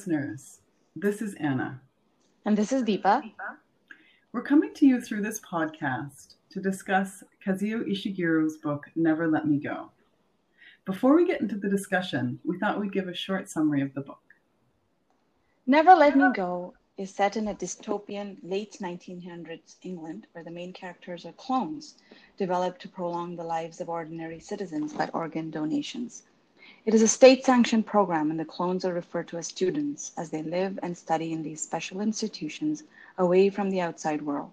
listeners. This is Anna. And this is Deepa. We're coming to you through this podcast to discuss Kazuo Ishiguro's book, Never Let Me Go. Before we get into the discussion, we thought we'd give a short summary of the book. Never Let Me Go is set in a dystopian late 1900s England where the main characters are clones developed to prolong the lives of ordinary citizens by organ donations. It is a state sanctioned program, and the clones are referred to as students as they live and study in these special institutions away from the outside world.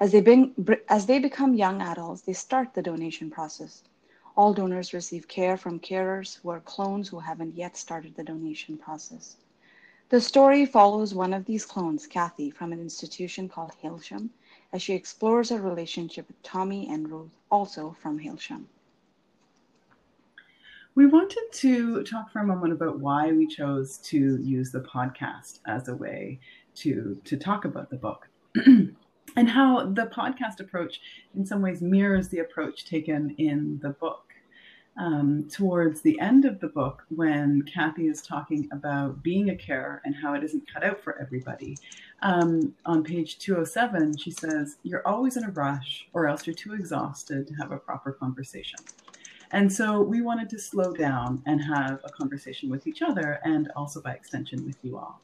As they, bring, as they become young adults, they start the donation process. All donors receive care from carers who are clones who haven't yet started the donation process. The story follows one of these clones, Kathy, from an institution called Hailsham, as she explores her relationship with Tommy and Ruth, also from Hailsham. We wanted to talk for a moment about why we chose to use the podcast as a way to, to talk about the book. and how the podcast approach, in some ways, mirrors the approach taken in the book. Um, towards the end of the book, when Kathy is talking about being a carer and how it isn't cut out for everybody, um, on page 207, she says, You're always in a rush, or else you're too exhausted to have a proper conversation. And so we wanted to slow down and have a conversation with each other and also by extension with you all.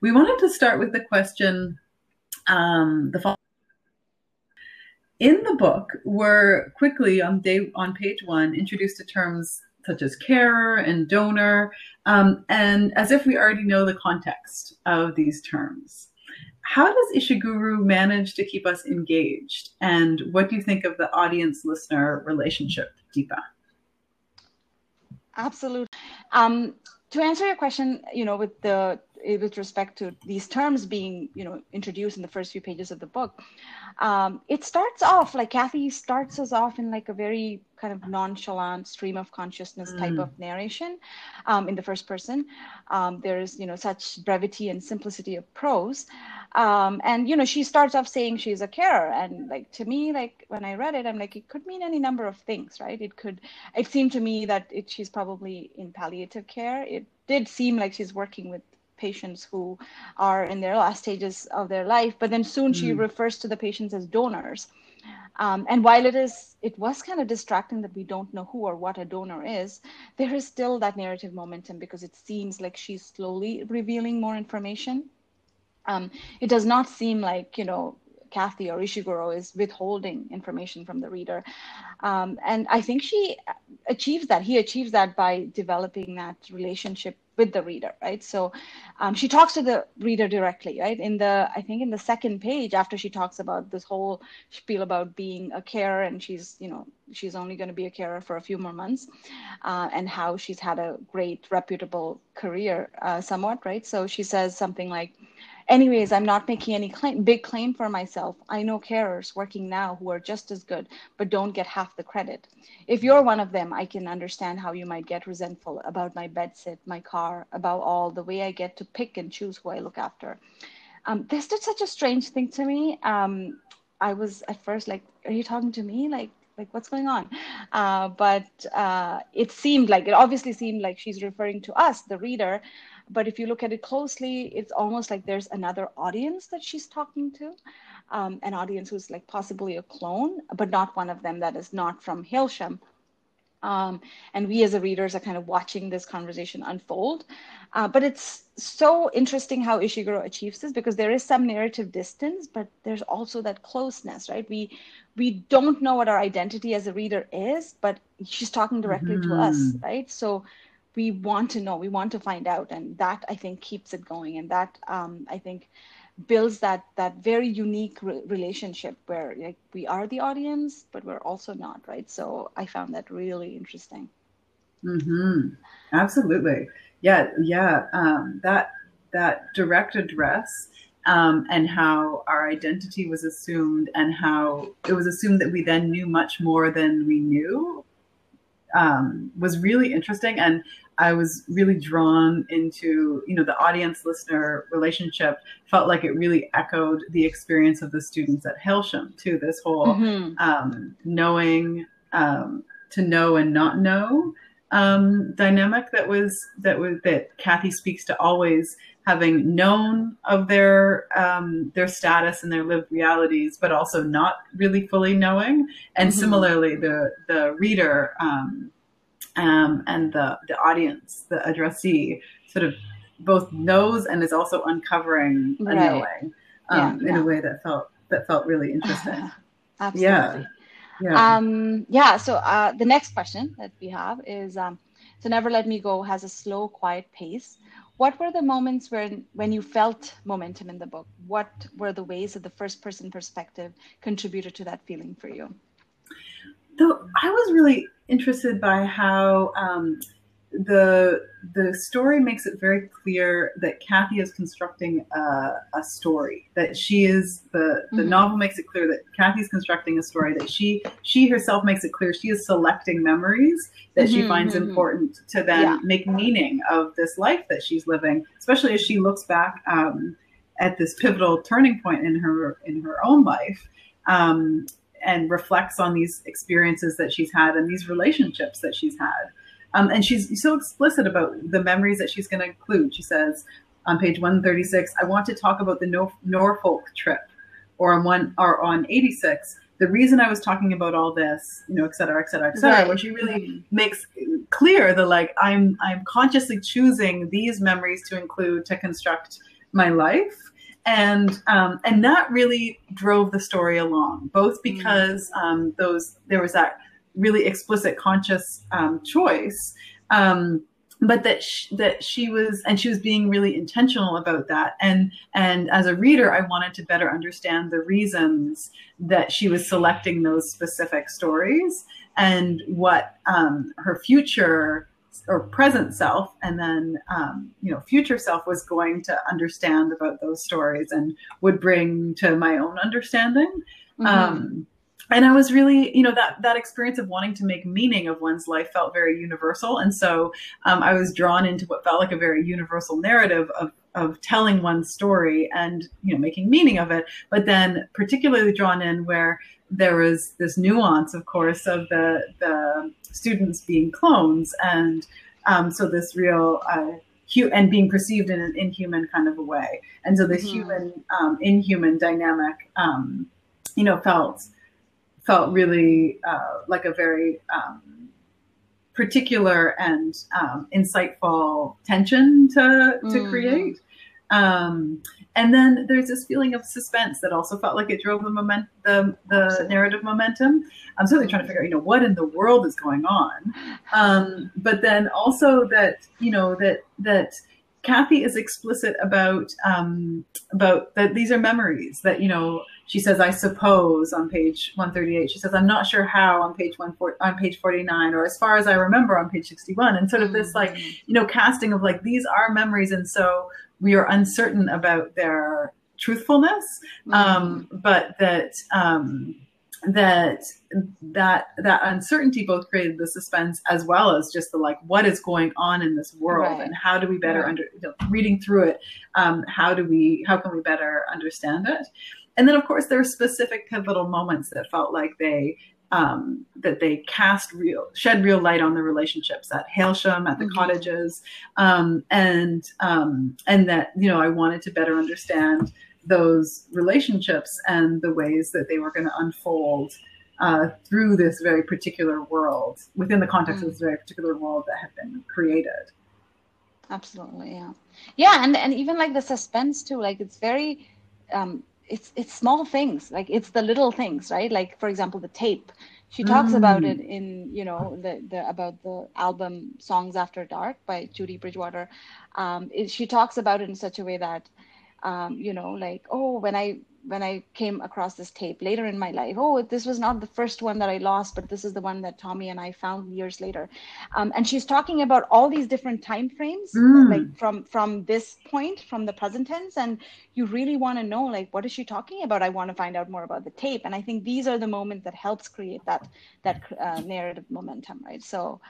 We wanted to start with the question um, the following. In the book, we're quickly on day on page one introduced to terms such as carer and donor, um, and as if we already know the context of these terms. How does Ishiguro manage to keep us engaged? And what do you think of the audience listener relationship, Deepa? Absolutely. Um, to answer your question, you know, with the with respect to these terms being, you know, introduced in the first few pages of the book, um, it starts off like Kathy starts us off in like a very kind of nonchalant stream of consciousness type mm. of narration um, in the first person. Um, there's, you know, such brevity and simplicity of prose. Um, and, you know, she starts off saying she's a carer. And like, to me, like when I read it, I'm like, it could mean any number of things, right? It could, it seemed to me that it, she's probably in palliative care. It did seem like she's working with patients who are in their last stages of their life but then soon mm. she refers to the patients as donors um, and while it is, it was kind of distracting that we don't know who or what a donor is, there is still that narrative momentum because it seems like she's slowly revealing more information. Um, it does not seem like, you know, Kathy or Ishiguro is withholding information from the reader. Um, and I think she achieves that. He achieves that by developing that relationship with the reader, right? So um, she talks to the reader directly, right? In the, I think in the second page, after she talks about this whole spiel about being a carer and she's, you know, she's only going to be a carer for a few more months uh, and how she's had a great, reputable career uh, somewhat, right? So she says something like, Anyways, I'm not making any claim, big claim for myself. I know carers working now who are just as good, but don't get half the credit. If you're one of them, I can understand how you might get resentful about my bedsit, my car, about all the way I get to pick and choose who I look after. Um, this did such a strange thing to me. Um, I was at first like, "Are you talking to me?" Like, like what's going on uh, but uh, it seemed like it obviously seemed like she's referring to us the reader but if you look at it closely, it's almost like there's another audience that she's talking to, um, an audience who's like possibly a clone, but not one of them that is not from Hailsham. Um, and we as a readers are kind of watching this conversation unfold. Uh, but it's so interesting how Ishiguro achieves this because there is some narrative distance, but there's also that closeness, right? We we don't know what our identity as a reader is, but she's talking directly mm-hmm. to us, mm-hmm. right? So we want to know we want to find out and that i think keeps it going. And that um, i think builds that that very unique re- relationship where like we are the audience but we're also not right? So i found that really interesting. Mm-hmm. absolutely. Yeah yeah um, that that direct address um, and how our identity was assumed and how it was assumed that we then knew much more than we knew um, was really interesting. And I was really drawn into, you know, the audience listener relationship felt like it really echoed the experience of the students at Hailsham too. This whole mm-hmm. um, knowing um, to know and not know um, dynamic that was that was that Kathy speaks to always having known of their um, their status and their lived realities, but also not really fully knowing. And mm-hmm. similarly, the the reader um, um, and the the audience, the addressee, sort of both knows and is also uncovering right. a knowing um, yeah, in a way that felt that felt really interesting. Absolutely. Yeah. Yeah. Um, yeah. So uh, the next question that we have is um, so Never Let Me Go has a slow, quiet pace. What were the moments when when you felt momentum in the book? What were the ways that the first person perspective contributed to that feeling for you? Though I was really interested by how um, the the story makes it very clear that Kathy is constructing a, a story. That she is the the mm-hmm. novel makes it clear that Kathy's constructing a story. That she she herself makes it clear she is selecting memories that mm-hmm, she finds mm-hmm. important to then yeah. make meaning of this life that she's living. Especially as she looks back um, at this pivotal turning point in her in her own life. Um, and reflects on these experiences that she's had and these relationships that she's had. Um, and she's so explicit about the memories that she's going to include. She says on page 136, I want to talk about the Nor- Norfolk trip, or on one or on 86, the reason I was talking about all this, you know, et cetera, et cetera, et cetera, right. where she really mm-hmm. makes clear that like I'm I'm consciously choosing these memories to include to construct my life. And um, and that really drove the story along, both mm. because um, those there was that really explicit conscious um, choice um, but that she, that she was and she was being really intentional about that and and as a reader i wanted to better understand the reasons that she was selecting those specific stories and what um, her future or present self and then um, you know future self was going to understand about those stories and would bring to my own understanding mm-hmm. um, and I was really, you know, that that experience of wanting to make meaning of one's life felt very universal, and so um, I was drawn into what felt like a very universal narrative of of telling one story and you know making meaning of it, but then particularly drawn in where there was this nuance, of course, of the the students being clones, and um, so this real. Uh, and being perceived in an inhuman kind of a way, and so the mm-hmm. human um, inhuman dynamic, um, you know, felt felt really uh, like a very um, particular and um, insightful tension to to mm. create. Um, and then there's this feeling of suspense that also felt like it drove the moment the the narrative momentum. I'm certainly trying to figure out, you know, what in the world is going on. Um, but then also that, you know, that that Kathy is explicit about um, about that these are memories that you know she says I suppose on page 138 she says I'm not sure how on page one on page 49 or as far as I remember on page 61 and sort of this like mm-hmm. you know casting of like these are memories and so we are uncertain about their truthfulness mm-hmm. um, but that um, that that that uncertainty both created the suspense as well as just the like what is going on in this world right. and how do we better right. under you know, reading through it um, how do we how can we better understand it and then of course there are specific pivotal moments that felt like they um, that they cast real shed real light on the relationships at Hailsham at the mm-hmm. cottages um, and um, and that you know I wanted to better understand those relationships and the ways that they were going to unfold uh, through this very particular world within the context mm. of this very particular world that had been created absolutely yeah yeah and and even like the suspense too like it's very um it's it's small things like it's the little things right? Like for example the tape. She talks mm. about it in you know the, the about the album songs after dark by judy bridgewater. Um, it, she talks about it in such a way that um, you know like oh when i when i came across this tape later in my life. Oh this was not the first one that i lost but this is the one that tommy and i found years later. Um, and she's talking about all these different time frames mm. like from from this point from the present tense and you really want to know like what is she talking about? I want to find out more about the tape. And i think these are the moments that helps create that that uh, narrative momentum right? So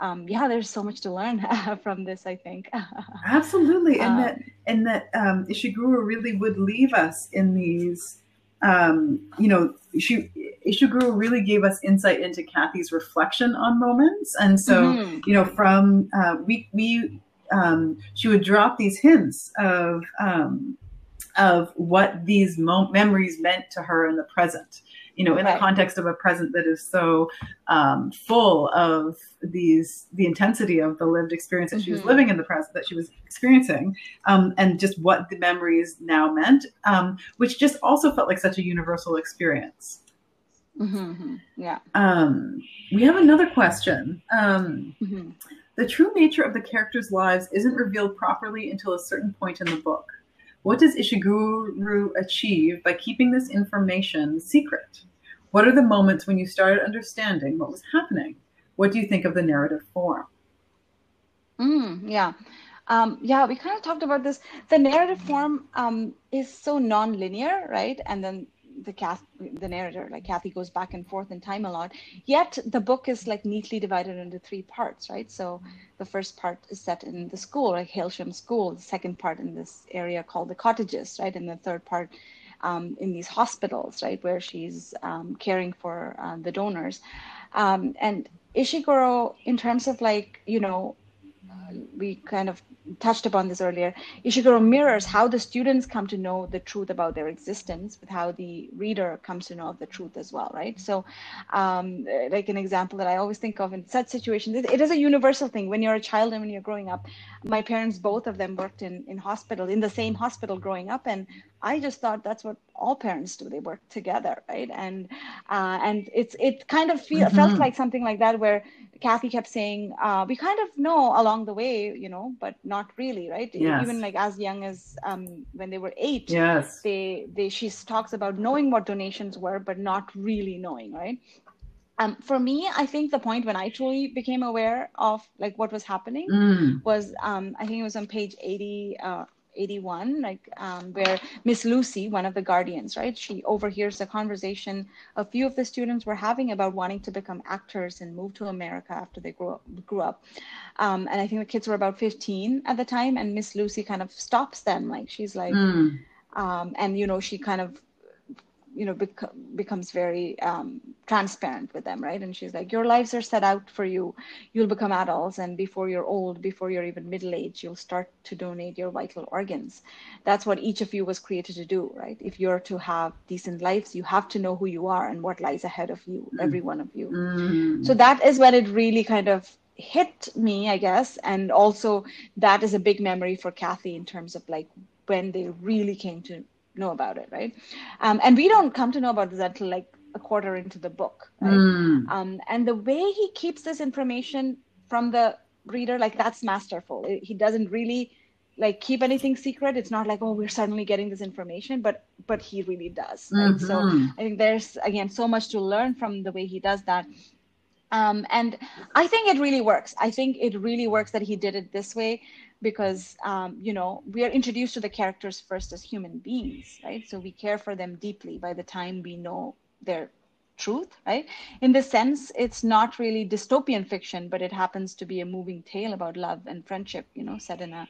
um, yeah, there's so much to learn from this. I think. Absolutely, and um, that and that um, Ishiguro really would leave us in these. Um, you know, she Ishiguro really gave us insight into Kathy's reflection on moments, and so mm-hmm. you know, from uh, we we um, she would drop these hints of um, of what these mo- memories meant to her in the present you know in right. the context of a present that is so um, full of these the intensity of the lived experience that mm-hmm. she was mm-hmm. living in the present that she was experiencing um, and just what the memories now meant um, which just also felt like such a universal experience mm-hmm. mm-hmm. yeah um, we have another question um, mm-hmm. the true nature of the characters lives isn't revealed properly until a certain point in the book what does Ishiguro achieve by keeping this information secret? What are the moments when you started understanding what was happening? What do you think of the narrative form? Mm, yeah. Um, yeah, we kind of talked about this. The narrative form um, is so non-linear, right? And then the Kath, the narrator, like Kathy, goes back and forth in time a lot. Yet the book is like neatly divided into three parts, right? So the first part is set in the school, like Hailsham School. The second part in this area called the cottages, right? And the third part um, in these hospitals, right, where she's um, caring for uh, the donors. Um, and Ishiguro, in terms of like, you know, we kind of touched upon this earlier, Ishiguro mirrors how the students come to know the truth about their existence with how the reader comes to know the truth as well, right? So, um, like an example that I always think of in such situations, it, it is a universal thing. When you're a child and when you're growing up, my parents, both of them worked in, in hospital, in the same hospital growing up. And I just thought that's what all parents do. They work together, right? And uh, and it's it kind of feel, mm-hmm. felt like something like that where Kathy kept saying, uh, we kind of know along the way, you know, but not really, right? Yes. Even like as young as um, when they were eight, yes. they they she talks about knowing what donations were, but not really knowing, right? Um, for me, I think the point when I truly became aware of like what was happening mm. was um, I think it was on page 80, uh, 81, like um, where Miss Lucy, one of the guardians, right, she overhears a conversation a few of the students were having about wanting to become actors and move to America after they grew up. Grew up. Um, and I think the kids were about 15 at the time, and Miss Lucy kind of stops them, like she's like, mm. um, and you know, she kind of you know bec- becomes very um, transparent with them right? And she's like your lives are set out for you. You'll become adults and before you're old before you're even middle age you'll start to donate your vital organs. That's what each of you was created to do right? If you're to have decent lives you have to know who you are and what lies ahead of you mm. every one of you. Mm. so that is when it really kind of hit me i guess. And also that is a big memory for kathy in terms of like when they really came to know about it, right? Um, and we don't come to know about this until like a quarter into the book, right? Mm. Um, and the way he keeps this information from the reader, like that's masterful. He doesn't really like keep anything secret. It's not like oh we're suddenly getting this information, but but he really does. Right? Mm-hmm. So I think there's again so much to learn from the way he does that. Um, and I think it really works. I think it really works that he did it this way because um, you know we are introduced to the characters first as human beings right? So we care for them deeply by the time we know their truth right? In this sense it's not really dystopian fiction but it happens to be a moving tale about love and friendship you know set in a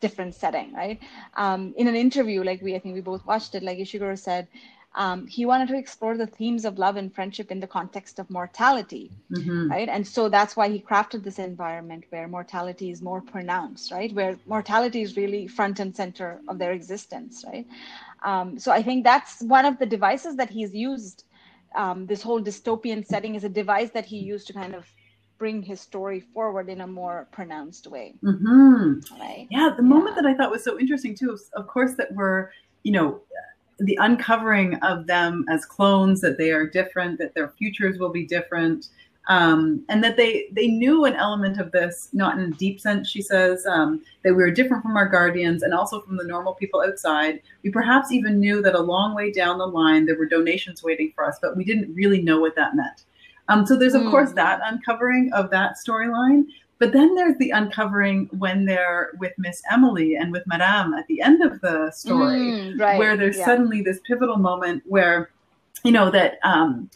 different setting right? Um, in an interview like we i think we both watched it like ishiguro said um, he wanted to explore the themes of love and friendship in the context of mortality mm-hmm. right and so that's why he crafted this environment where mortality is more pronounced right where mortality is really front and center of their existence right um, so i think that's one of the devices that he's used um, this whole dystopian setting is a device that he used to kind of bring his story forward in a more pronounced way mm-hmm. right yeah the moment yeah. that i thought was so interesting too of course that we're you know the uncovering of them as clones, that they are different, that their futures will be different, um, and that they they knew an element of this, not in a deep sense. She says um, that we were different from our guardians and also from the normal people outside. We perhaps even knew that a long way down the line there were donations waiting for us, but we didn't really know what that meant. Um, so there's of mm. course that uncovering of that storyline, but then there's the uncovering when they're with Miss Emily and with Madame at the end of the story, mm, right. where there's yeah. suddenly this pivotal moment where, you know, that um,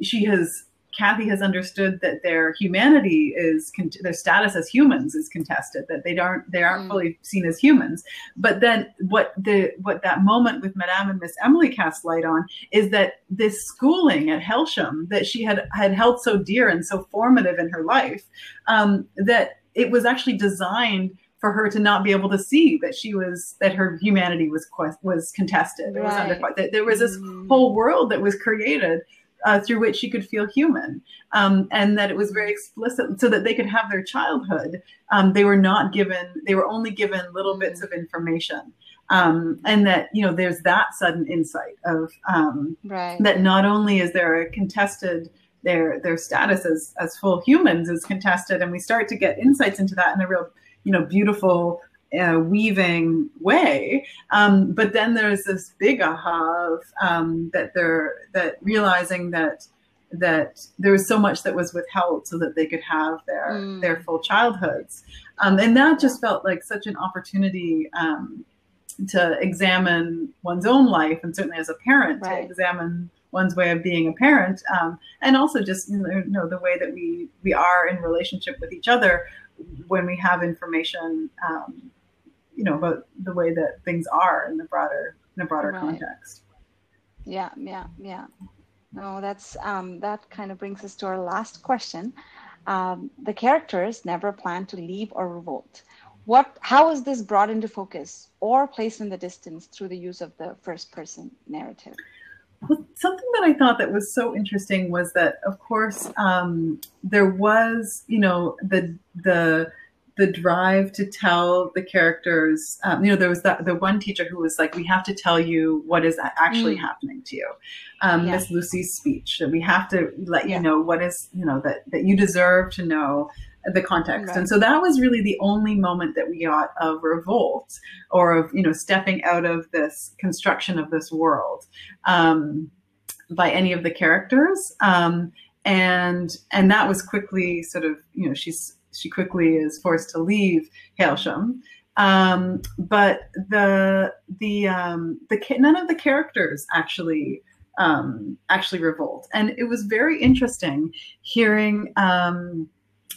she has Kathy has understood that their humanity is their status as humans is contested that they aren't they aren't mm. fully seen as humans but then what the what that moment with Madame and Miss Emily cast light on is that this schooling at Hailsham that she had had held so dear and so formative in her life um, that it was actually designed for her to not be able to see that she was that her humanity was was contested. Right. was under that there was this mm. whole world that was created uh, through which she could feel human, um, and that it was very explicit, so that they could have their childhood. Um, they were not given; they were only given little bits of information, um, and that you know there's that sudden insight of um, right. that not only is there a contested their their status as as full humans is contested, and we start to get insights into that in a real you know beautiful uh, weaving way. Um, but then there's this big aha of um, that they're that realizing that that there was so much that was withheld so that they could have their mm. their full childhoods, um, and that just felt like such an opportunity. Um, to examine one's own life and certainly as a parent right. to examine one's way of being a parent um, and also just you know the way that we we are in relationship with each other when we have information um, you know about the way that things are in the broader in a broader right. context. Yeah yeah yeah. No that's um, that kind of brings us to our last question. Um, the characters never plan to leave or revolt. What how is this brought into focus or placed in the distance through the use of the first person narrative? Well, something that I thought that was so interesting was that, of course, um, there was, you know, the the the drive to tell the characters. Um, you know, there was that the one teacher who was like, "We have to tell you what is actually mm. happening to you." Um, yeah. Miss Lucy's speech that we have to let yeah. you know what is, you know, that that you deserve to know the context. Right. And so that was really the only moment that we got of revolt or of, you know, stepping out of this construction of this world um, by any of the characters. Um, and and that was quickly sort of, you know, she's she quickly is forced to leave Hailsham. Um, but the the um, the none of the characters actually um, actually revolt, and it was very interesting hearing um,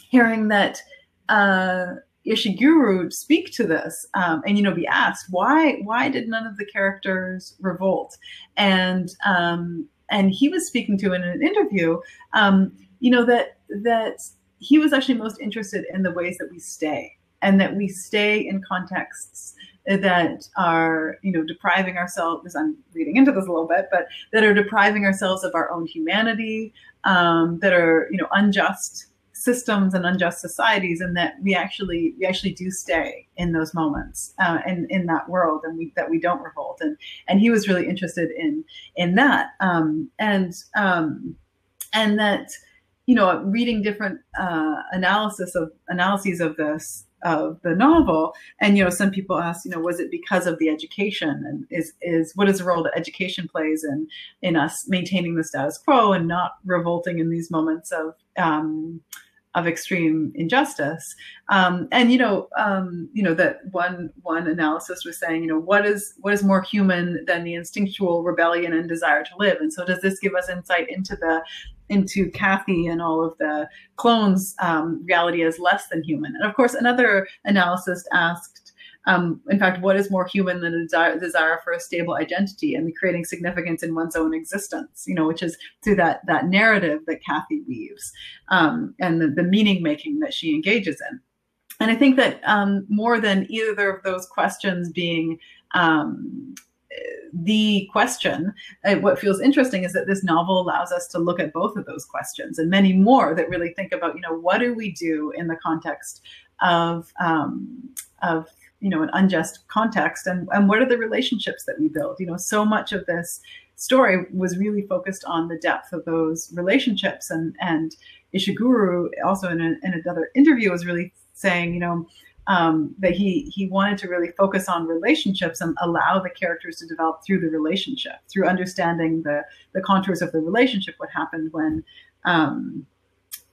hearing that uh, Ishiguro speak to this um, and you know be asked why why did none of the characters revolt and um, and he was speaking to in an interview you know that that he was actually most interested in the ways that we stay and that we stay in contexts that are you know depriving ourselves because i'm reading into this a little bit but that are depriving ourselves of our own humanity um, that are you know unjust systems and unjust societies and that we actually we actually do stay in those moments uh, and in that world and we that we don't revolt. And and he was really interested in in that. Um, and um, and that you know reading different uh, analysis of analyses of this of the novel and you know some people ask you know was it because of the education and is is what is the role that education plays in in us maintaining the status quo and not revolting in these moments of um, of extreme injustice. Um, and you know, um, you know that one one analysis was saying, you know, what is what is more human than the instinctual rebellion and desire to live? And so, does this give us insight into the into Kathy and all of the clones' um, reality is less than human? And of course, another analyst asked um, in fact, what is more human than a desire, desire, for a stable identity and creating significance in one's own existence? You know, which is through that that narrative that Kathy weaves um, and the, the meaning making that she engages in. And I think that um, more than either of those questions being um, the question. Uh, what feels interesting is that this novel allows us to look at both of those questions and many more that really think about, you know, what do we do in the context of um, of you know an unjust context and and what are the relationships that we build you know so much of this story was really focused on the depth of those relationships and and ishiguro also in, a, in another interview was really saying you know um, that he he wanted to really focus on relationships and allow the characters to develop through the relationship through understanding the the contours of the relationship what happened when um,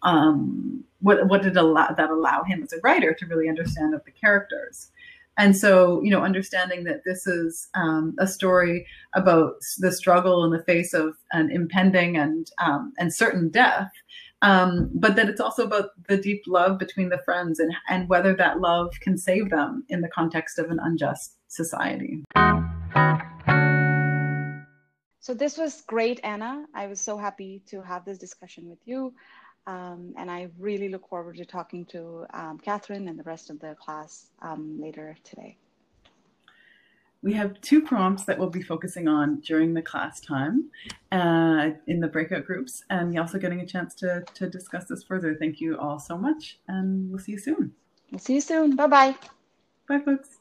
um, what what did allow that allow him as a writer to really understand of the characters. And so, you know, understanding that this is um, a story about the struggle in the face of an impending and um, and certain death, um, but that it's also about the deep love between the friends and and whether that love can save them in the context of an unjust society. So this was great, Anna. I was so happy to have this discussion with you. Um, and I really look forward to talking to um, Catherine and the rest of the class um, later today. We have two prompts that we'll be focusing on during the class time uh, in the breakout groups, and you're also getting a chance to, to discuss this further. Thank you all so much, and we'll see you soon. We'll see you soon. Bye-bye. Bye, folks.